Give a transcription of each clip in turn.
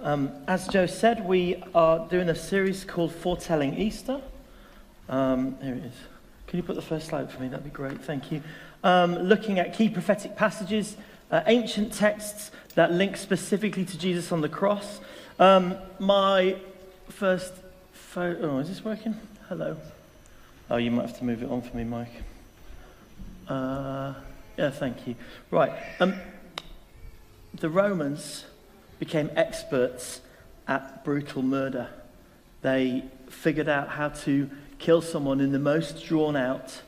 Um, as Joe said, we are doing a series called Foretelling Easter. Um, here it is. Can you put the first slide for me? That'd be great. Thank you. Um, looking at key prophetic passages, uh, ancient texts that link specifically to Jesus on the cross. Um, my first photo. Oh, is this working? Hello. Oh, you might have to move it on for me, Mike. Uh, yeah, thank you. Right. Um, the Romans became experts at brutal murder. They figured out how to kill someone in the most drawn out,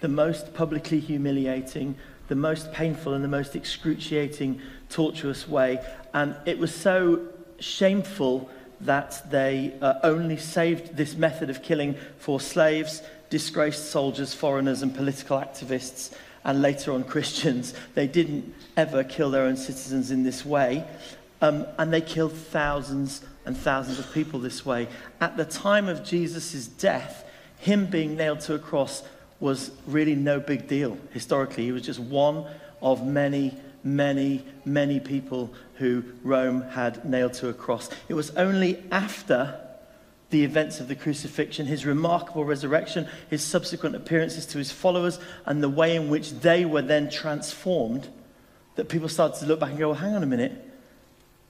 the most publicly humiliating, the most painful, and the most excruciating, tortuous way. And it was so shameful that they uh, only saved this method of killing for slaves, disgraced soldiers, foreigners, and political activists, and later on Christians. They didn't ever kill their own citizens in this way. Um, and they killed thousands and thousands of people this way. At the time of Jesus' death, him being nailed to a cross was really no big deal historically. He was just one of many, many, many people who Rome had nailed to a cross. It was only after the events of the crucifixion, his remarkable resurrection, his subsequent appearances to his followers, and the way in which they were then transformed, that people started to look back and go, well, hang on a minute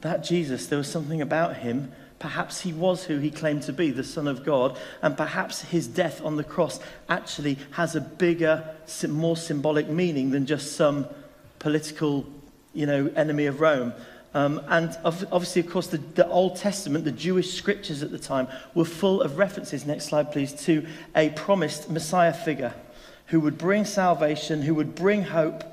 that Jesus, there was something about him. Perhaps he was who he claimed to be, the Son of God, and perhaps his death on the cross actually has a bigger, more symbolic meaning than just some political, you know, enemy of Rome. Um, and obviously, of course, the, the, Old Testament, the Jewish scriptures at the time, were full of references, next slide please, to a promised Messiah figure who would bring salvation, who would bring hope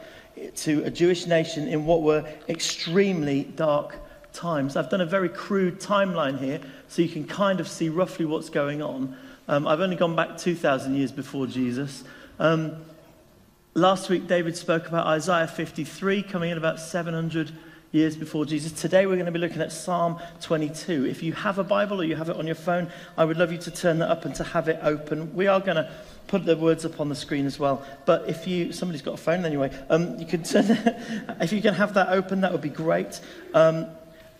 to a Jewish nation in what were extremely dark times. I've done a very crude timeline here so you can kind of see roughly what's going on. Um, I've only gone back 2,000 years before Jesus. Um, last week, David spoke about Isaiah 53 coming in about 700 years before Jesus. Today, we're going to be looking at Psalm 22. If you have a Bible or you have it on your phone, I would love you to turn that up and to have it open. We are going to put the words up on the screen as well. But if you, somebody's got a phone anyway, um, you turn, if you can have that open, that would be great. Um,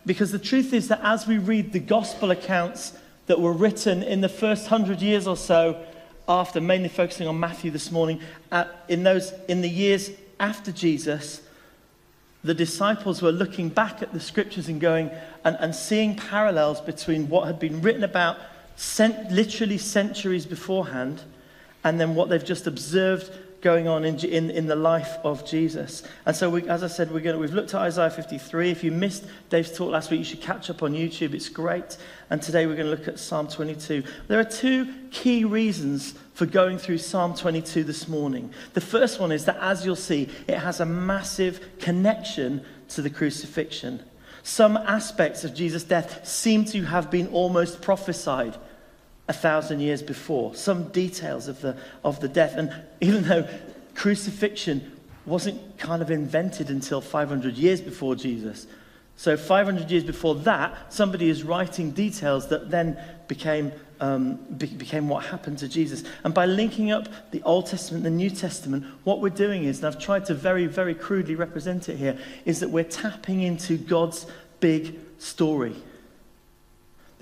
because the truth is that as we read the gospel accounts that were written in the first hundred years or so after, mainly focusing on Matthew this morning, at, in, those, in the years after Jesus, the disciples were looking back at the scriptures and going and, and seeing parallels between what had been written about cent, literally centuries beforehand and then what they've just observed going on in, in, in the life of Jesus. And so, we, as I said, we're going to, we've looked at Isaiah 53. If you missed Dave's talk last week, you should catch up on YouTube. It's great. And today we're going to look at Psalm 22. There are two key reasons for going through Psalm 22 this morning. The first one is that, as you'll see, it has a massive connection to the crucifixion. Some aspects of Jesus' death seem to have been almost prophesied a thousand years before, some details of the, of the death. And even though crucifixion wasn't kind of invented until 500 years before Jesus, so 500 years before that, somebody is writing details that then became, um, be- became what happened to Jesus. And by linking up the Old Testament and the New Testament, what we're doing is, and I've tried to very, very crudely represent it here, is that we're tapping into God's big story.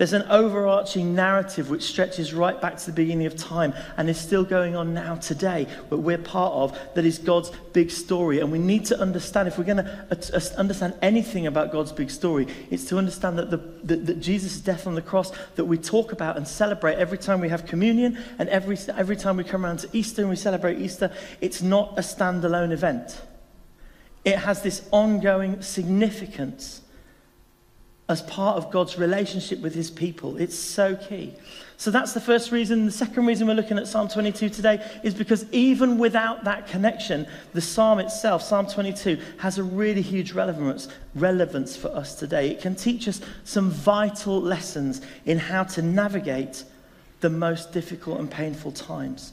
There's an overarching narrative which stretches right back to the beginning of time and is still going on now today, but we're part of, that is God's big story. And we need to understand, if we're going to understand anything about God's big story, it's to understand that, the, that, that Jesus' death on the cross, that we talk about and celebrate every time we have communion and every, every time we come around to Easter and we celebrate Easter, it's not a standalone event. It has this ongoing significance as part of God's relationship with his people. It's so key. So that's the first reason. The second reason we're looking at Psalm 22 today is because even without that connection, the psalm itself, Psalm 22, has a really huge relevance, relevance for us today. It can teach us some vital lessons in how to navigate the most difficult and painful times,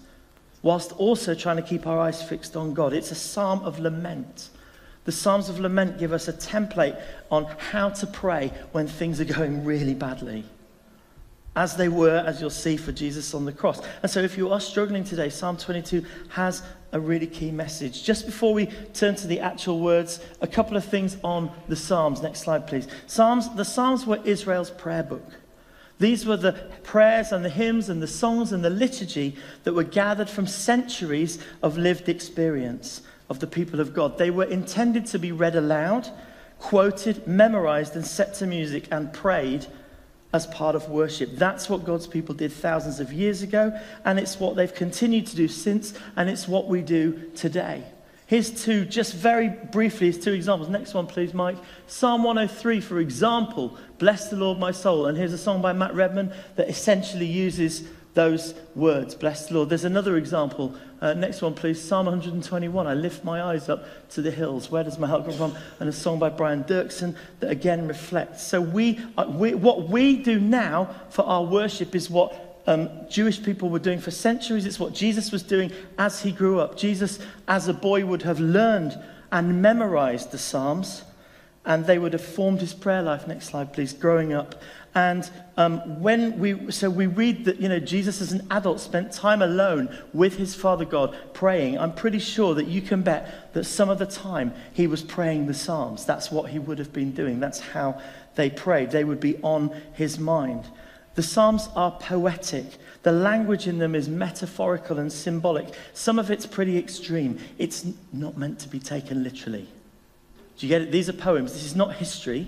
whilst also trying to keep our eyes fixed on God. It's a psalm of lament. The Psalms of Lament give us a template on how to pray when things are going really badly. as they were, as you'll see, for Jesus on the cross. And so, if you are struggling today, Psalm 22 has a really key message. Just before we turn to the actual words, a couple of things on the Psalms. Next slide, please. Psalms, the Psalms were Israel's prayer book. These were the prayers and the hymns and the songs and the liturgy that were gathered from centuries of lived experience of the people of God. They were intended to be read aloud, quoted, memorized, and set to music and prayed as part of worship. That's what God's people did thousands of years ago, and it's what they've continued to do since, and it's what we do today. Here's two, just very briefly, here's two examples. Next one, please, Mike. Psalm 103, for example, Bless the Lord, my soul. And here's a song by Matt Redman that essentially uses those words, Bless the Lord. There's another example. Uh, next one, please. Psalm 121, I lift my eyes up to the hills. Where does my help come from? And a song by Brian Doerksen that again reflects. So, we, uh, we what we do now for our worship is what um, Jewish people were doing for centuries. It's what Jesus was doing as he grew up. Jesus, as a boy, would have learned and memorized the Psalms, and they would have formed his prayer life. Next slide, please. Growing up. And um, when we, so we read that, you know, Jesus as an adult spent time alone with his Father God praying. I'm pretty sure that you can bet that some of the time he was praying the Psalms. That's what he would have been doing. That's how they prayed. They would be on his mind. The Psalms are poetic. The language in them is metaphorical and symbolic. Some of it's pretty extreme. It's not meant to be taken literally. Do you get it? These are poems. This is not history.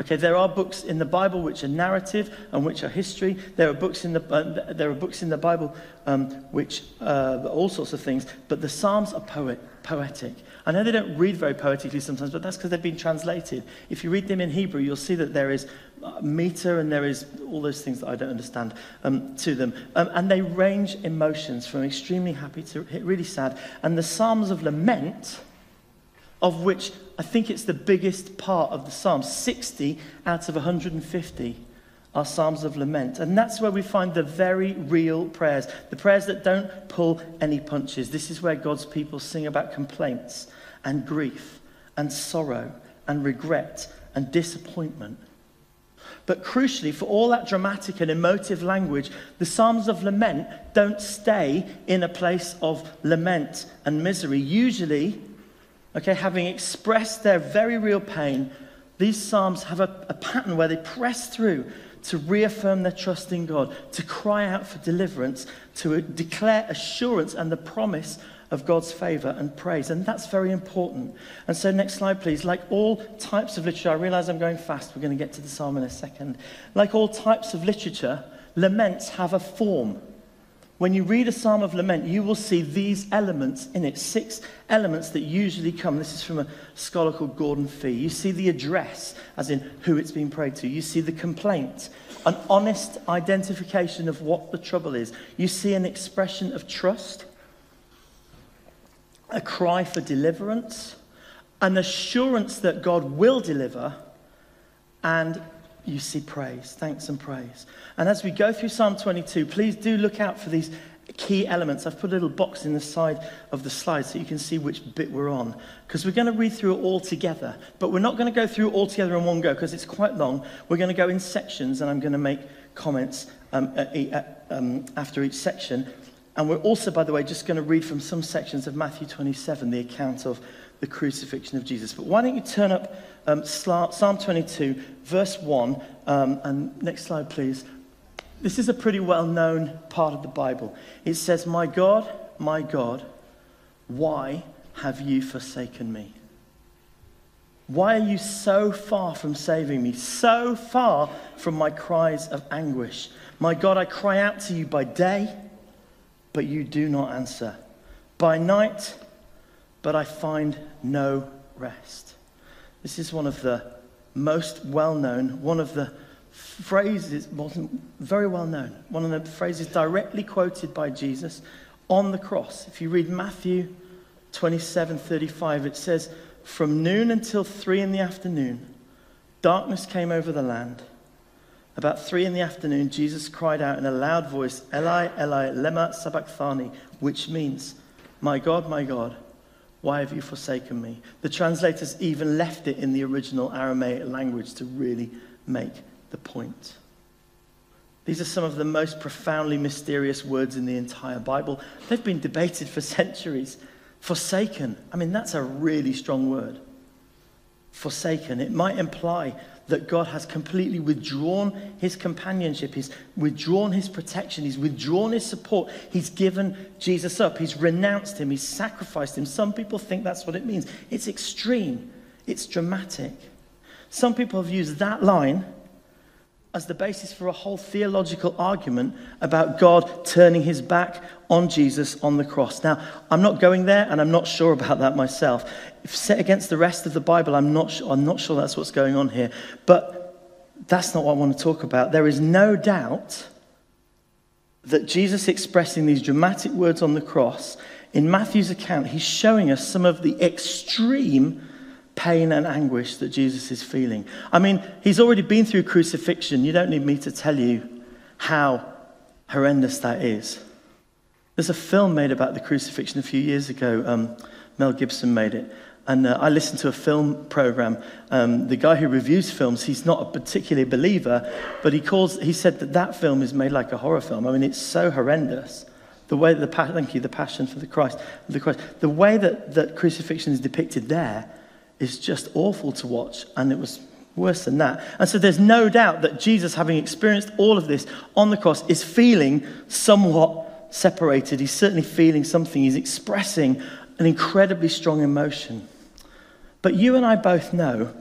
Okay, there are books in the Bible which are narrative and which are history. There are books in the, uh, there are books in the Bible um, which uh, all sorts of things. But the Psalms are poet, poetic. I know they don't read very poetically sometimes, but that's because they've been translated. If you read them in Hebrew, you'll see that there is uh, meter and there is all those things that I don't understand um, to them. Um, and they range emotions from extremely happy to really sad. And the Psalms of Lament, of which I think it's the biggest part of the Psalms, 60 out of 150 are Psalms of Lament. And that's where we find the very real prayers, the prayers that don't pull any punches. This is where God's people sing about complaints and grief and sorrow and regret and disappointment. But crucially, for all that dramatic and emotive language, the Psalms of Lament don't stay in a place of lament and misery. Usually, okay, having expressed their very real pain, these Psalms have a, a pattern where they press through to reaffirm their trust in God, to cry out for deliverance, to declare assurance and the promise of God's favor and praise. And that's very important. And so, next slide, please. Like all types of literature, I realize I'm going fast. We're going to get to the psalm in a second. Like all types of literature, laments have a form. When you read a psalm of lament, you will see these elements in it, six elements that usually come. This is from a scholar called Gordon Fee. You see the address, as in who it's being prayed to. You see the complaint, an honest identification of what the trouble is. You see an expression of trust, a cry for deliverance, an assurance that God will deliver, and you see praise, thanks and praise. And as we go through Psalm 22, please do look out for these key elements. I've put a little box in the side of the slide so you can see which bit we're on. Because we're going to read through it all together. But we're not going to go through it all together in one go because it's quite long. We're going to go in sections and I'm going to make comments um, at, um, after each section. And we're also, by the way, just going to read from some sections of Matthew 27, the account of the crucifixion of Jesus. But why don't you turn up um, Psalm 22, verse 1, um, and next slide, please. This is a pretty well known part of the Bible. It says, My God, my God, why have you forsaken me? Why are you so far from saving me, so far from my cries of anguish? My God, I cry out to you by day, but you do not answer. By night, but I find no rest. This is one of the most well known, one of the phrases, wasn't very well known, one of the phrases directly quoted by Jesus on the cross. If you read Matthew 27 35, it says, From noon until three in the afternoon, darkness came over the land. About three in the afternoon, Jesus cried out in a loud voice, Eli, Eli, lema sabachthani, which means, My God, my God, why have you forsaken me? The translators even left it in the original Aramaic language to really make the point. These are some of the most profoundly mysterious words in the entire Bible. They've been debated for centuries. Forsaken. I mean, that's a really strong word. Forsaken. It might imply that God has completely withdrawn his companionship, he's withdrawn his protection, he's withdrawn his support, he's given Jesus up, he's renounced him, he's sacrificed him. Some people think that's what it means. It's extreme, it's dramatic. Some people have used that line as the basis for a whole theological argument about God turning his back on Jesus on the cross. Now, I'm not going there and I'm not sure about that myself. If set against the rest of the Bible, I'm not, sure, I'm not sure that's what's going on here. But that's not what I want to talk about. There is no doubt that Jesus expressing these dramatic words on the cross, in Matthew's account, he's showing us some of the extreme pain and anguish that Jesus is feeling. I mean, he's already been through crucifixion. You don't need me to tell you how horrendous that is. There's a film made about the crucifixion a few years ago. Um, Mel Gibson made it. And uh, I listened to a film program. Um, the guy who reviews films, he's not a particular believer, but he, calls, he said that that film is made like a horror film. I mean, it's so horrendous. The way the, thank you, the passion for the Christ, the Christ, the way that, that crucifixion is depicted there is just awful to watch, and it was worse than that. And so there's no doubt that Jesus, having experienced all of this on the cross, is feeling somewhat separated. He's certainly feeling something. He's expressing an incredibly strong emotion. But you and I both know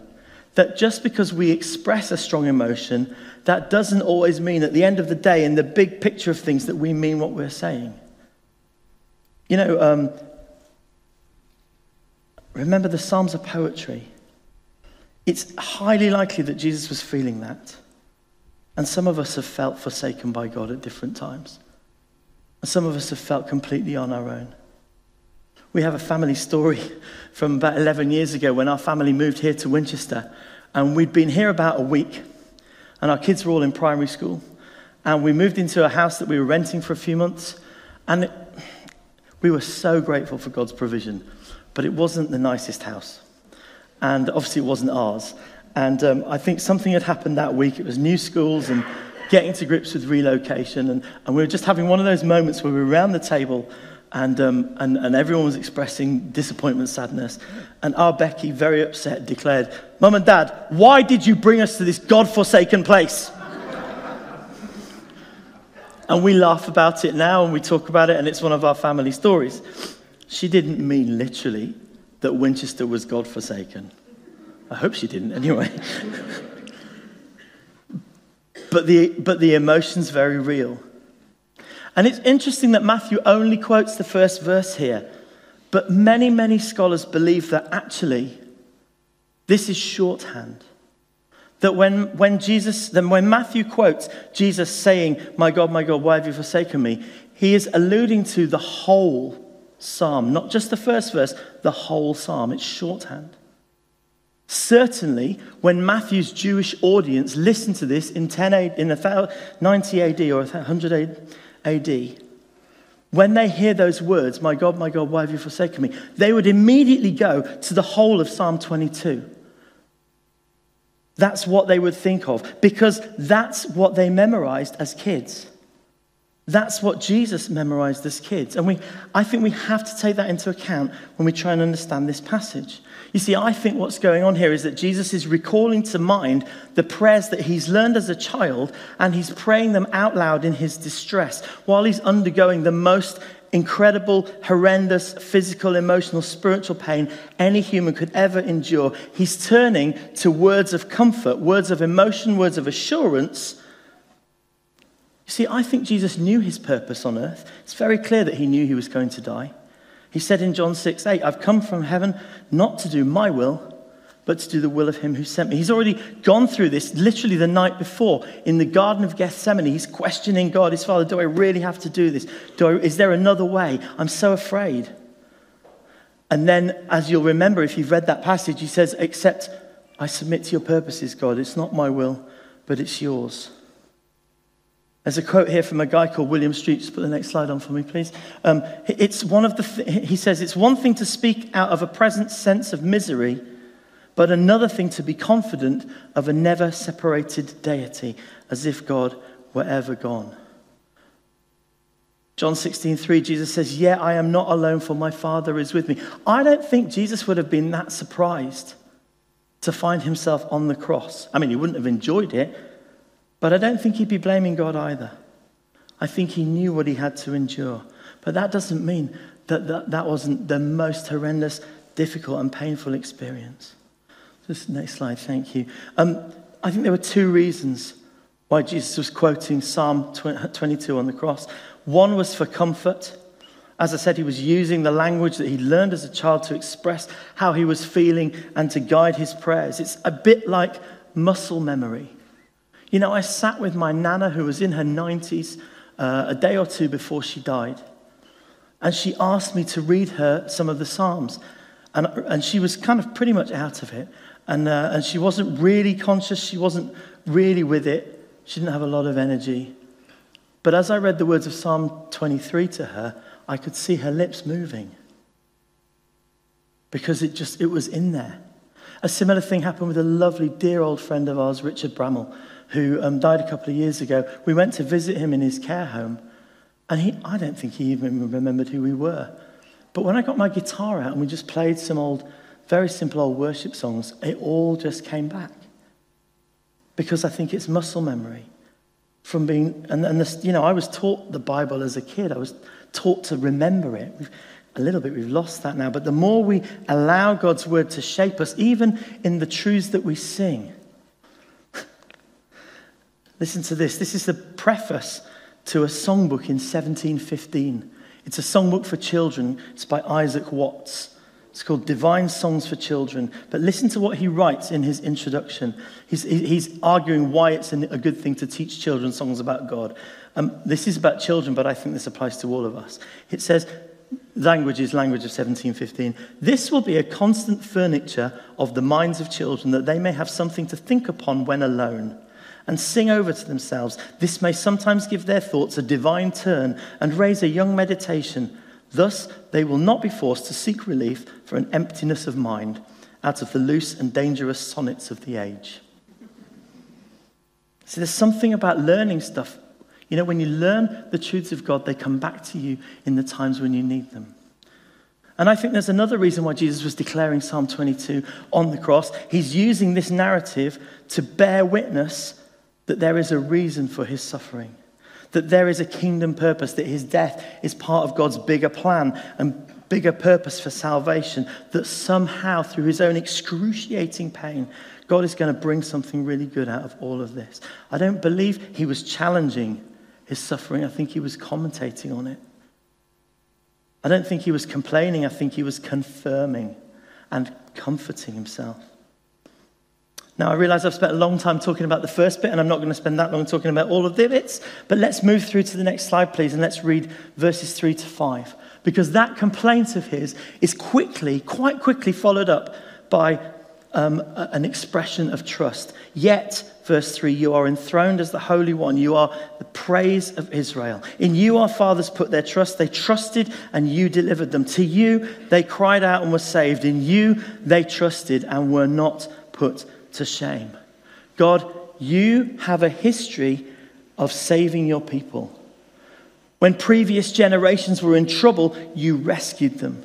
that just because we express a strong emotion, that doesn't always mean at the end of the day, in the big picture of things, that we mean what we're saying. You know, um, Remember, the Psalms are poetry. It's highly likely that Jesus was feeling that. And some of us have felt forsaken by God at different times. And some of us have felt completely on our own. We have a family story from about 11 years ago when our family moved here to Winchester. And we'd been here about a week. And our kids were all in primary school. And we moved into a house that we were renting for a few months. And it, we were so grateful for God's provision but it wasn't the nicest house. And obviously, it wasn't ours. And um, I think something had happened that week. It was new schools and getting to grips with relocation. And, and we were just having one of those moments where we were around the table and, um, and, and everyone was expressing disappointment, sadness. And our Becky, very upset, declared, Mum and Dad, why did you bring us to this God forsaken place? and we laugh about it now and we talk about it, and it's one of our family stories. She didn't mean literally that Winchester was God forsaken. I hope she didn't anyway. but, the, but the emotion's very real. And it's interesting that Matthew only quotes the first verse here. But many, many scholars believe that actually this is shorthand. That when, when Jesus, then when Matthew quotes Jesus saying, My God, my God, why have you forsaken me? He is alluding to the whole psalm, not just the first verse, the whole psalm. It's shorthand. Certainly, when Matthew's Jewish audience listened to this in, 10 in 90 AD or 100 AD, when they hear those words, My God, my God, why have you forsaken me? They would immediately go to the whole of Psalm 22. That's what they would think of because that's what they memorized as kids. That's what Jesus memorized as kids. And we, I think we have to take that into account when we try and understand this passage. You see, I think what's going on here is that Jesus is recalling to mind the prayers that he's learned as a child and he's praying them out loud in his distress while he's undergoing the most incredible, horrendous physical, emotional, spiritual pain any human could ever endure. He's turning to words of comfort, words of emotion, words of assurance you see, I think Jesus knew his purpose on earth. It's very clear that he knew he was going to die. He said in John 6 8, I've come from heaven not to do my will, but to do the will of him who sent me. He's already gone through this literally the night before in the Garden of Gethsemane. He's questioning God, his Father, do I really have to do this? Do I, is there another way? I'm so afraid. And then, as you'll remember if you've read that passage, he says, Except I submit to your purposes, God. It's not my will, but it's yours. There's a quote here from a guy called William Street. Just put the next slide on for me, please. Um, it's one of the th- he says, It's one thing to speak out of a present sense of misery, but another thing to be confident of a never separated deity, as if God were ever gone. John 16, 3, Jesus says, Yeah, I am not alone, for my Father is with me. I don't think Jesus would have been that surprised to find himself on the cross. I mean, he wouldn't have enjoyed it, but I don't think he'd be blaming God either. I think he knew what he had to endure. But that doesn't mean that that, that wasn't the most horrendous, difficult, and painful experience. Just next slide, thank you. Um, I think there were two reasons why Jesus was quoting Psalm 22 on the cross. One was for comfort. As I said, he was using the language that he learned as a child to express how he was feeling and to guide his prayers. It's a bit like muscle memory. You know, I sat with my nana who was in her 90s uh, a day or two before she died, and she asked me to read her some of the Psalms. And, and she was kind of pretty much out of it. And, uh, and she wasn't really conscious, she wasn't really with it. She didn't have a lot of energy. But as I read the words of Psalm 23 to her, I could see her lips moving because it just it was in there. A similar thing happened with a lovely, dear old friend of ours, Richard Bramall, who um, died a couple of years ago. We went to visit him in his care home, and he, I don't think he even remembered who we were. But when I got my guitar out and we just played some old, very simple old worship songs, it all just came back. Because I think it's muscle memory from being, and, and this, you know, I was taught the Bible as a kid. I was taught to remember it. We've, a little bit, we've lost that now. But the more we allow God's word to shape us, even in the truths that we sing. Listen to this. This is the preface to a songbook in 1715. It's a songbook for children. It's by Isaac Watts. It's called Divine Songs for Children. But listen to what he writes in his introduction. He's, he's arguing why it's a good thing to teach children songs about God. Um, this is about children, but I think this applies to all of us. It says, language is language of 1715. This will be a constant furniture of the minds of children that they may have something to think upon when alone and sing over to themselves. This may sometimes give their thoughts a divine turn and raise a young meditation Thus, they will not be forced to seek relief for an emptiness of mind out of the loose and dangerous sonnets of the age. See, there's something about learning stuff. You know, when you learn the truths of God, they come back to you in the times when you need them. And I think there's another reason why Jesus was declaring Psalm 22 on the cross. He's using this narrative to bear witness that there is a reason for his suffering that there is a kingdom purpose, that his death is part of God's bigger plan and bigger purpose for salvation, that somehow through his own excruciating pain, God is going to bring something really good out of all of this. I don't believe he was challenging his suffering, I think he was commentating on it. I don't think he was complaining, I think he was confirming and comforting himself. Now, I realize I've spent a long time talking about the first bit, and I'm not going to spend that long talking about all of the bits, but let's move through to the next slide, please, and let's read verses 3 to 5. Because that complaint of his is quickly, quite quickly followed up by um, an expression of trust. Yet, verse 3, you are enthroned as the Holy One. You are the praise of Israel. In you our fathers put their trust. They trusted and you delivered them. To you they cried out and were saved. In you they trusted and were not put to shame. God, you have a history of saving your people. When previous generations were in trouble, you rescued them.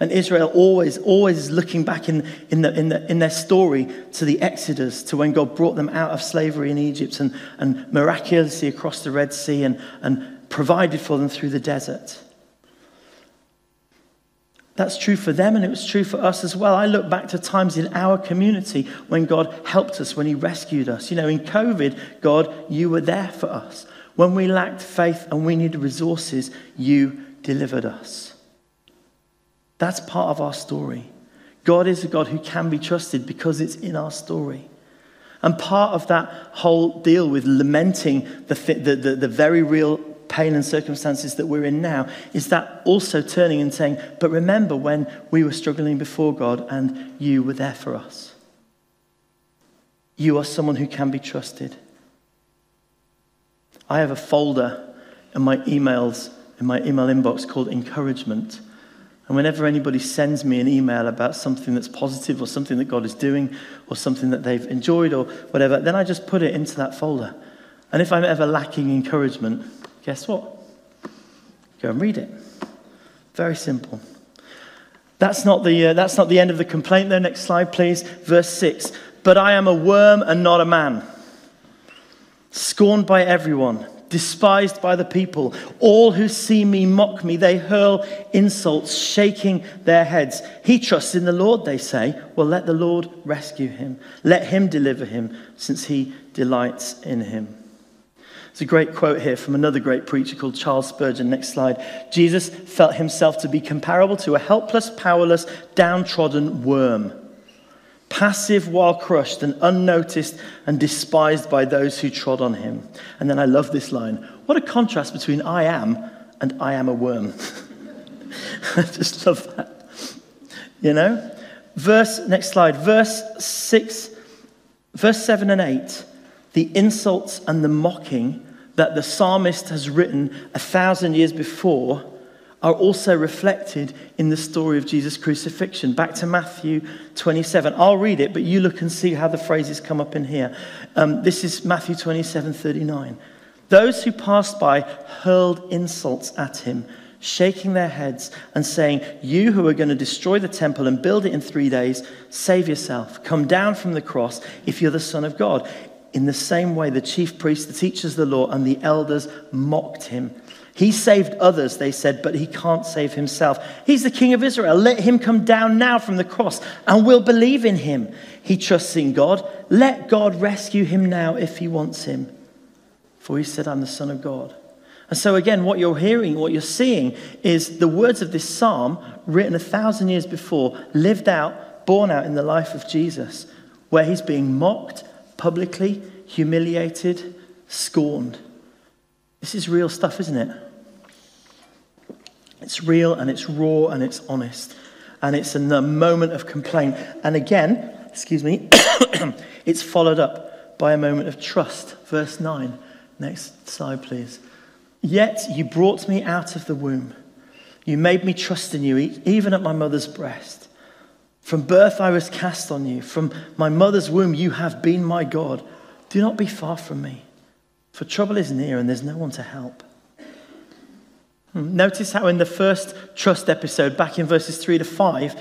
And Israel always, always looking back in, in, the, in, the, in their story to the Exodus, to when God brought them out of slavery in Egypt and, and miraculously across the Red Sea and, and provided for them through the desert. That's true for them and it was true for us as well. I look back to times in our community when God helped us, when He rescued us. You know, in COVID, God, you were there for us. When we lacked faith and we needed resources, you delivered us. That's part of our story. God is a God who can be trusted because it's in our story. And part of that whole deal with lamenting the, the, the, the very real pain and circumstances that we're in now, is that also turning and saying, But remember when we were struggling before God and you were there for us? You are someone who can be trusted. I have a folder in my emails, in my email inbox called encouragement. And whenever anybody sends me an email about something that's positive or something that God is doing or something that they've enjoyed or whatever, then I just put it into that folder. And if I'm ever lacking encouragement, guess what? Go and read it. Very simple. That's not the, uh, that's not the end of the complaint, though. Next slide, please. Verse 6. But I am a worm and not a man, scorned by everyone, despised by the people. All who see me mock me. They hurl insults, shaking their heads. He trusts in the Lord, they say. Well, let the Lord rescue him. Let him deliver him, since he delights in him. There's a great quote here from another great preacher called Charles Spurgeon. Next slide. Jesus felt himself to be comparable to a helpless, powerless, downtrodden worm, passive while crushed and unnoticed and despised by those who trod on him. And then I love this line What a contrast between I am and I am a worm. I just love that. You know? Verse, next slide, verse 6, verse 7 and 8 the insults and the mocking that the psalmist has written a thousand years before are also reflected in the story of Jesus' crucifixion. Back to Matthew 27. I'll read it, but you look and see how the phrases come up in here. Um, this is Matthew 27 39. Those who passed by hurled insults at him, shaking their heads and saying, You who are going to destroy the temple and build it in three days, save yourself. Come down from the cross if you're the Son of God. In the same way, the chief priests, the teachers of the law, and the elders mocked him. He saved others, they said, but he can't save himself. He's the king of Israel. Let him come down now from the cross, and we'll believe in him. He trusts in God. Let God rescue him now if he wants him. For he said, I'm the Son of God. And so, again, what you're hearing, what you're seeing, is the words of this psalm, written a thousand years before, lived out, born out in the life of Jesus, where he's being mocked publicly, humiliated, scorned. This is real stuff, isn't it? It's real and it's raw and it's honest. And it's in the moment of complaint. And again, excuse me, it's followed up by a moment of trust. Verse 9. Next slide, please. Yet you brought me out of the womb. You made me trust in you, even at my mother's breast. From birth I was cast on you. From my mother's womb you have been my God. Do not be far from me, for trouble is near and there's no one to help. Hmm, notice how in the first trust episode, back in verses 3 to 5,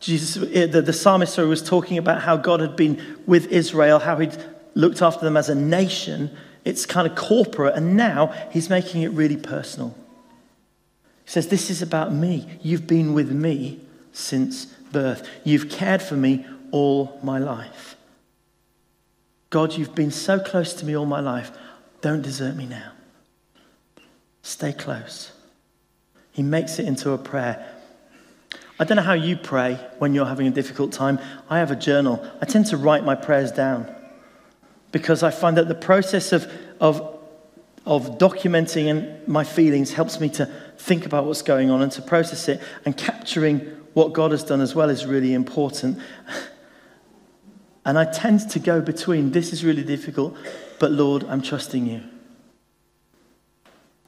Jesus, eh, the, the psalmist was talking about how God had been with Israel, how he'd looked after them as a nation. It's kind of corporate, and now he's making it really personal. He says, This is about me. You've been with me since birth. You've cared for me all my life. God, you've been so close to me all my life. Don't desert me now. Stay close. He makes it into a prayer. I don't know how you pray when you're having a difficult time. I have a journal. I tend to write my prayers down because I find that the process of, of, of documenting my feelings helps me to think about what's going on and to process it and capturing what God has done as well is really important. And I tend to go between this is really difficult, but Lord, I'm trusting you.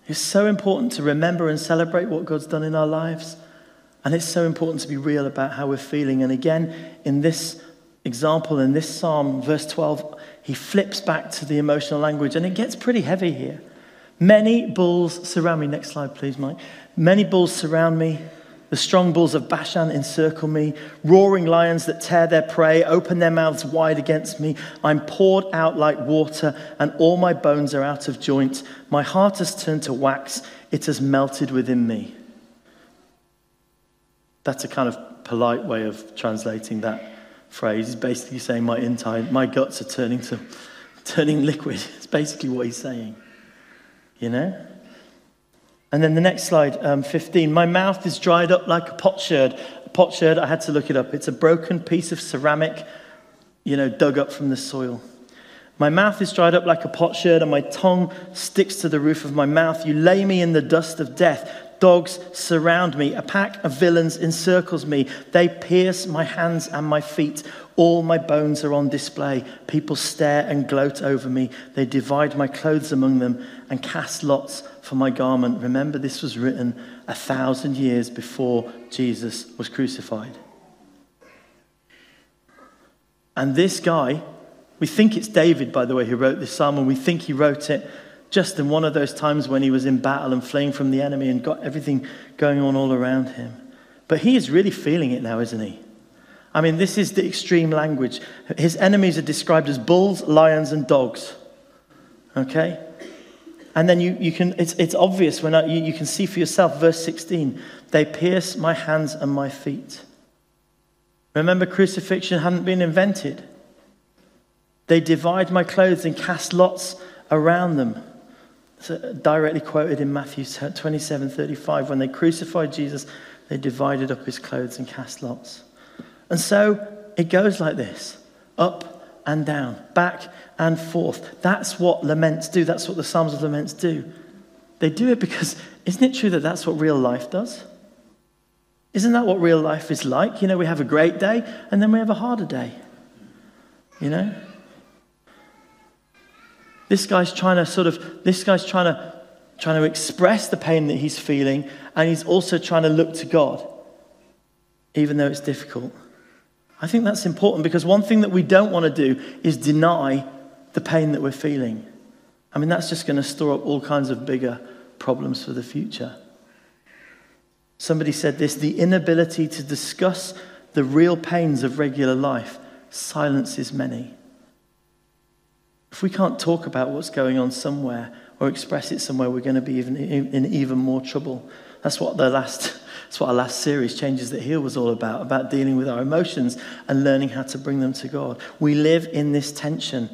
It's so important to remember and celebrate what God's done in our lives. And it's so important to be real about how we're feeling. And again, in this example, in this psalm, verse 12, he flips back to the emotional language, and it gets pretty heavy here. Many bulls surround me. Next slide, please, Mike. Many bulls surround me. The strong bulls of Bashan encircle me, roaring lions that tear their prey, open their mouths wide against me. I'm poured out like water, and all my bones are out of joint. My heart has turned to wax, it has melted within me. That's a kind of polite way of translating that phrase. He's basically saying my inside, my guts are turning to turning liquid. It's basically what he's saying. You know? And then the next slide, um, 15. My mouth is dried up like a potsherd. A potsherd, I had to look it up. It's a broken piece of ceramic, you know, dug up from the soil. My mouth is dried up like a potsherd, and my tongue sticks to the roof of my mouth. You lay me in the dust of death. Dogs surround me. A pack of villains encircles me. They pierce my hands and my feet. All my bones are on display. People stare and gloat over me. They divide my clothes among them and cast lots for my garment. Remember, this was written a thousand years before Jesus was crucified. And this guy We think it's David, by the way, who wrote this psalm, and we think he wrote it just in one of those times when he was in battle and fleeing from the enemy and got everything going on all around him. But he is really feeling it now, isn't he? I mean, this is the extreme language. His enemies are described as bulls, lions, and dogs. Okay? And then you, you can, it's, it's obvious when I, you, you can see for yourself, verse 16, they pierce my hands and my feet. Remember, crucifixion hadn't been invented. They divide my clothes and cast lots around them. Directly quoted in Matthew 27 35. When they crucified Jesus, they divided up his clothes and cast lots. And so it goes like this up and down, back and forth. That's what laments do. That's what the Psalms of Laments do. They do it because, isn't it true that that's what real life does? Isn't that what real life is like? You know, we have a great day and then we have a harder day. You know? This guy's trying to sort of, this guy's trying to, trying to express the pain that he's feeling, and he's also trying to look to God, even though it's difficult. I think that's important because one thing that we don't want to do is deny the pain that we're feeling. I mean, that's just going to store up all kinds of bigger problems for the future. Somebody said this the inability to discuss the real pains of regular life silences many. If we can't talk about what's going on somewhere or express it somewhere, we're going to be even, in even more trouble. That's what the last, that's what our last series, Changes That Heal, was all about, about dealing with our emotions and learning how to bring them to God. We live in this tension.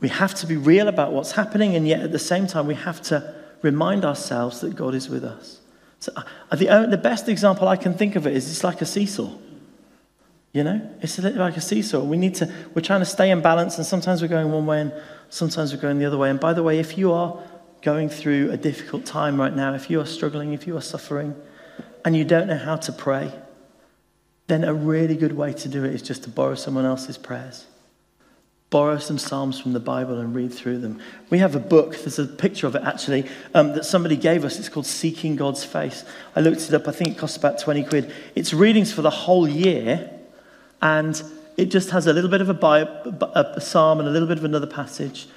We have to be real about what's happening, and yet at the same time, we have to remind ourselves that God is with us. So, uh, the, the best example I can think of it is it's like a seesaw. You know, it's a little like a seesaw. We need to, we're trying to stay in balance, and sometimes we're going one way and sometimes we're going the other way. And by the way, if you are going through a difficult time right now, if you are struggling, if you are suffering, and you don't know how to pray, then a really good way to do it is just to borrow someone else's prayers. Borrow some Psalms from the Bible and read through them. We have a book, there's a picture of it actually, um, that somebody gave us. It's called Seeking God's Face. I looked it up, I think it costs about 20 quid. It's readings for the whole year and it just has a little bit of a, a psalm and a little bit of another passage.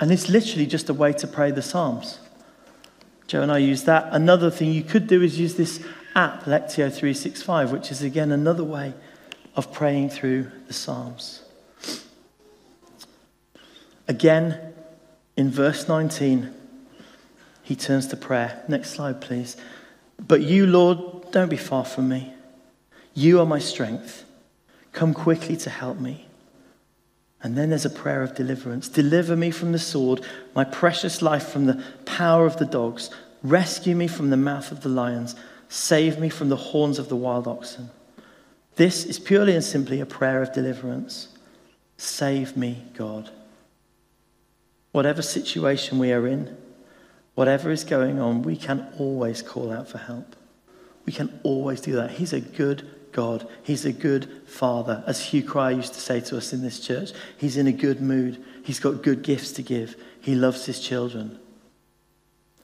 And it's literally just a way to pray the Psalms. Joe and I use that. Another thing you could do is use this app, Lectio 365, which is again another way of praying through the Psalms. Again, in verse 19, he turns to prayer. Next slide, please. But you, Lord, don't be far from me. You are my strength. Come quickly to help me. And then there's a prayer of deliverance. Deliver me from the sword, my precious life from the power of the dogs. Rescue me from the mouth of the lions. Save me from the horns of the wild oxen. This is purely and simply a prayer of deliverance. Save me, God. Whatever situation we are in, whatever is going on, we can always call out for help. We can always do that. He's a good God. He's a good father. As Hugh Cryer used to say to us in this church, he's in a good mood. He's got good gifts to give. He loves his children.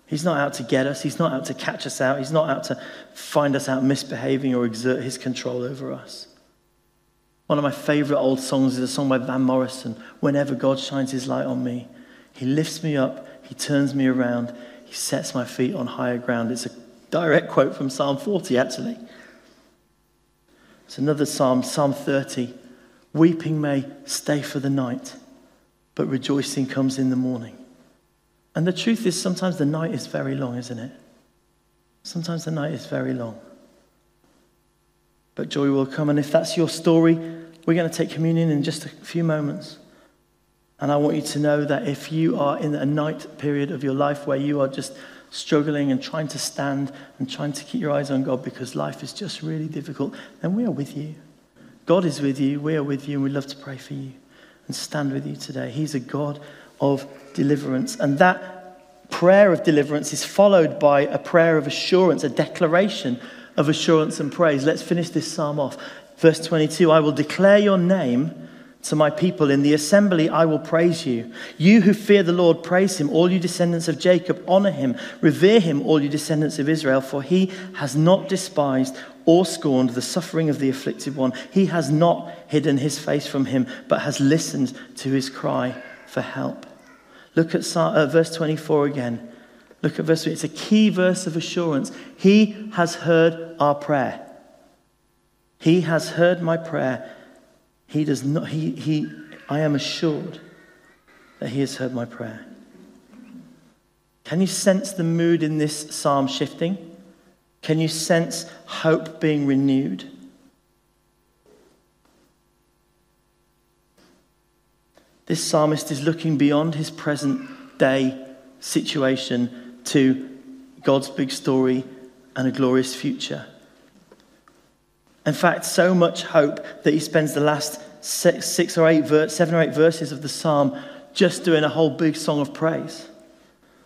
He's not out to get us. He's not out to catch us out. He's not out to find us out misbehaving or exert his control over us. One of my favorite old songs is a song by Van Morrison, Whenever God Shines His Light on Me. He lifts me up, He turns me around, He sets my feet on higher ground. It's a direct quote from Psalm 40, actually. It's another psalm, Psalm 30. Weeping may stay for the night, but rejoicing comes in the morning. And the truth is, sometimes the night is very long, isn't it? Sometimes the night is very long. But joy will come. And if that's your story, we're going to take communion in just a few moments. And I want you to know that if you are in a night period of your life where you are just struggling and trying to stand and trying to keep your eyes on God because life is just really difficult, then we are with you. God is with you, we are with you, and we love to pray for you and stand with you today. He's a God of deliverance. And that prayer of deliverance is followed by a prayer of assurance, a declaration of assurance and praise. Let's finish this psalm off. Verse 22 I will declare your name to my people. In the assembly, I will praise you. You who fear the Lord, praise him. All you descendants of Jacob, honor him. Revere him, all you descendants of Israel, for he has not despised or scorned the suffering of the afflicted one. He has not hidden his face from him, but has listened to his cry for help. Look at uh, verse 24 again. Look at verse 3. It's a key verse of assurance. He has heard our prayer. He has heard my prayer. He does not, he, he, I am assured that he has heard my prayer. Can you sense the mood in this psalm shifting? Can you sense hope being renewed? This psalmist is looking beyond his present day situation to God's big story and a glorious future. In fact, so much hope that he spends the last six, six or eight, seven or eight verses of the psalm just doing a whole big song of praise.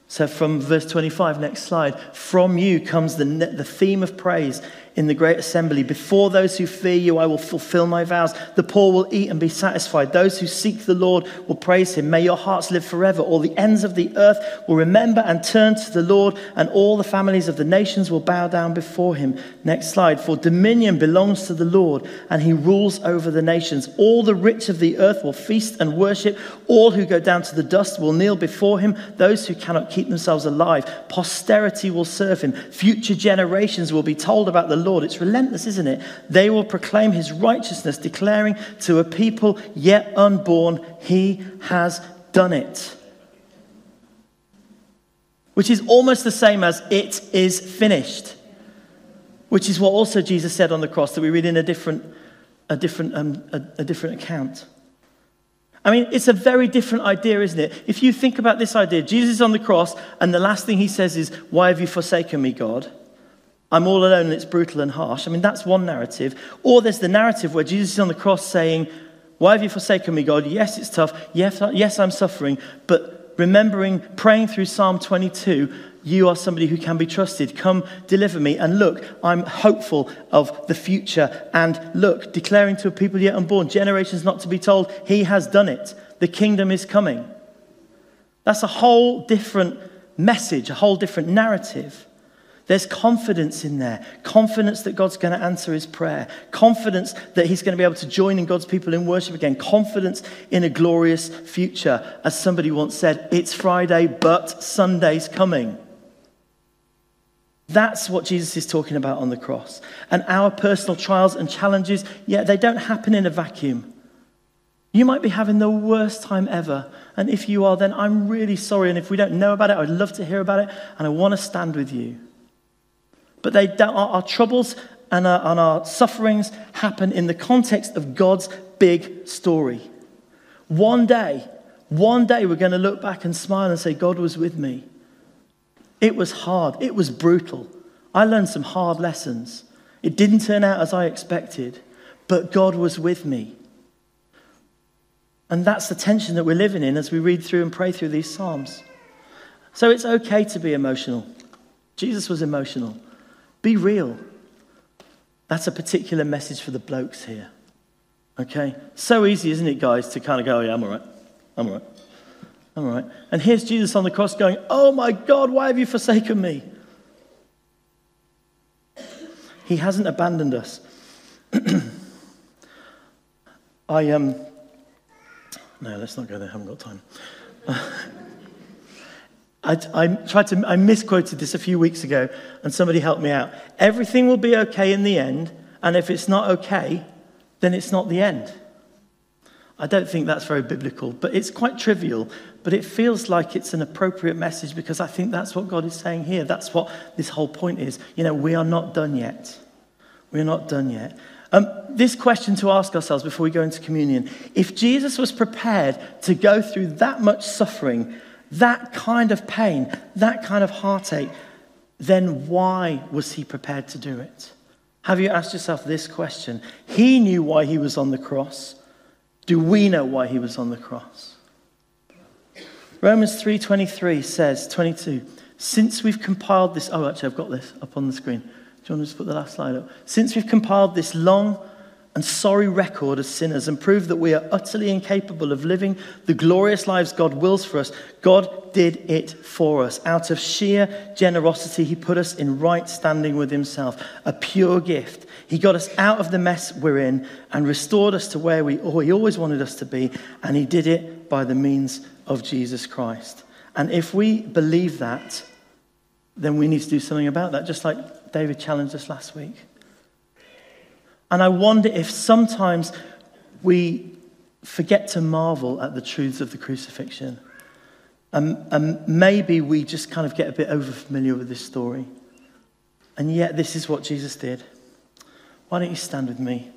So, from verse 25, next slide, from you comes the, the theme of praise in the great assembly. Before those who fear you, I will fulfill my vows. The poor will eat and be satisfied. Those who seek the Lord will praise him. May your hearts live forever. All the ends of the earth will remember and turn to the Lord, and all the families of the nations will bow down before him. Next slide. For dominion belongs to the Lord, and he rules over the nations. All the rich of the earth will feast and worship. All who go down to the dust will kneel before him. Those who cannot keep themselves alive, posterity will serve him. Future generations will be told about the Lord. It's relentless, isn't it? They will proclaim his righteousness, declaring to a people yet unborn, he has done it. Which is almost the same as it is finished. Which is what also Jesus said on the cross that we read in a different, a different, um, a, a different account. I mean, it's a very different idea, isn't it? If you think about this idea, Jesus is on the cross, and the last thing he says is, Why have you forsaken me, God? I'm all alone and it's brutal and harsh. I mean, that's one narrative. Or there's the narrative where Jesus is on the cross saying, Why have you forsaken me, God? Yes, it's tough. Yes, yes, I'm suffering. But remembering, praying through Psalm 22, you are somebody who can be trusted. Come deliver me. And look, I'm hopeful of the future. And look, declaring to a people yet unborn, generations not to be told, He has done it. The kingdom is coming. That's a whole different message, a whole different narrative. There's confidence in there. Confidence that God's going to answer his prayer. Confidence that he's going to be able to join in God's people in worship again. Confidence in a glorious future. As somebody once said, it's Friday, but Sunday's coming. That's what Jesus is talking about on the cross. And our personal trials and challenges, yeah, they don't happen in a vacuum. You might be having the worst time ever. And if you are, then I'm really sorry. And if we don't know about it, I'd love to hear about it. And I want to stand with you. But they, our, our troubles and our, and our sufferings happen in the context of God's big story. One day, one day we're going to look back and smile and say, God was with me. It was hard, it was brutal. I learned some hard lessons. It didn't turn out as I expected, but God was with me. And that's the tension that we're living in as we read through and pray through these Psalms. So it's okay to be emotional. Jesus was emotional. Be real. That's a particular message for the blokes here. Okay? So easy, isn't it, guys, to kind of go, oh, yeah, I'm all right. I'm all right. I'm all right. And here's Jesus on the cross going, Oh my God, why have you forsaken me? He hasn't abandoned us. I um no, let's not go there. I haven't got time. I, I, tried to, I misquoted this a few weeks ago, and somebody helped me out. Everything will be okay in the end, and if it's not okay, then it's not the end. I don't think that's very biblical, but it's quite trivial. But it feels like it's an appropriate message because I think that's what God is saying here. That's what this whole point is. You know, we are not done yet. We're not done yet. Um, this question to ask ourselves before we go into communion if Jesus was prepared to go through that much suffering that kind of pain, that kind of heartache, then why was he prepared to do it? Have you asked yourself this question? He knew why he was on the cross. Do we know why he was on the cross? Romans 3:23 says, 22, since we've compiled this, oh actually I've got this up on the screen. Do you want to just put the last slide up? Since we've compiled this long and sorry record as sinners and prove that we are utterly incapable of living the glorious lives God wills for us, God did it for us. Out of sheer generosity, He put us in right standing with Himself, a pure gift. He got us out of the mess we're in and restored us to where we, oh, He always wanted us to be, and He did it by the means of Jesus Christ. And if we believe that, then we need to do something about that, just like David challenged us last week. And I wonder if sometimes we forget to marvel at the truths of the crucifixion. Um, and maybe we just kind of get a bit over familiar with this story. And yet, this is what Jesus did. Why don't you stand with me?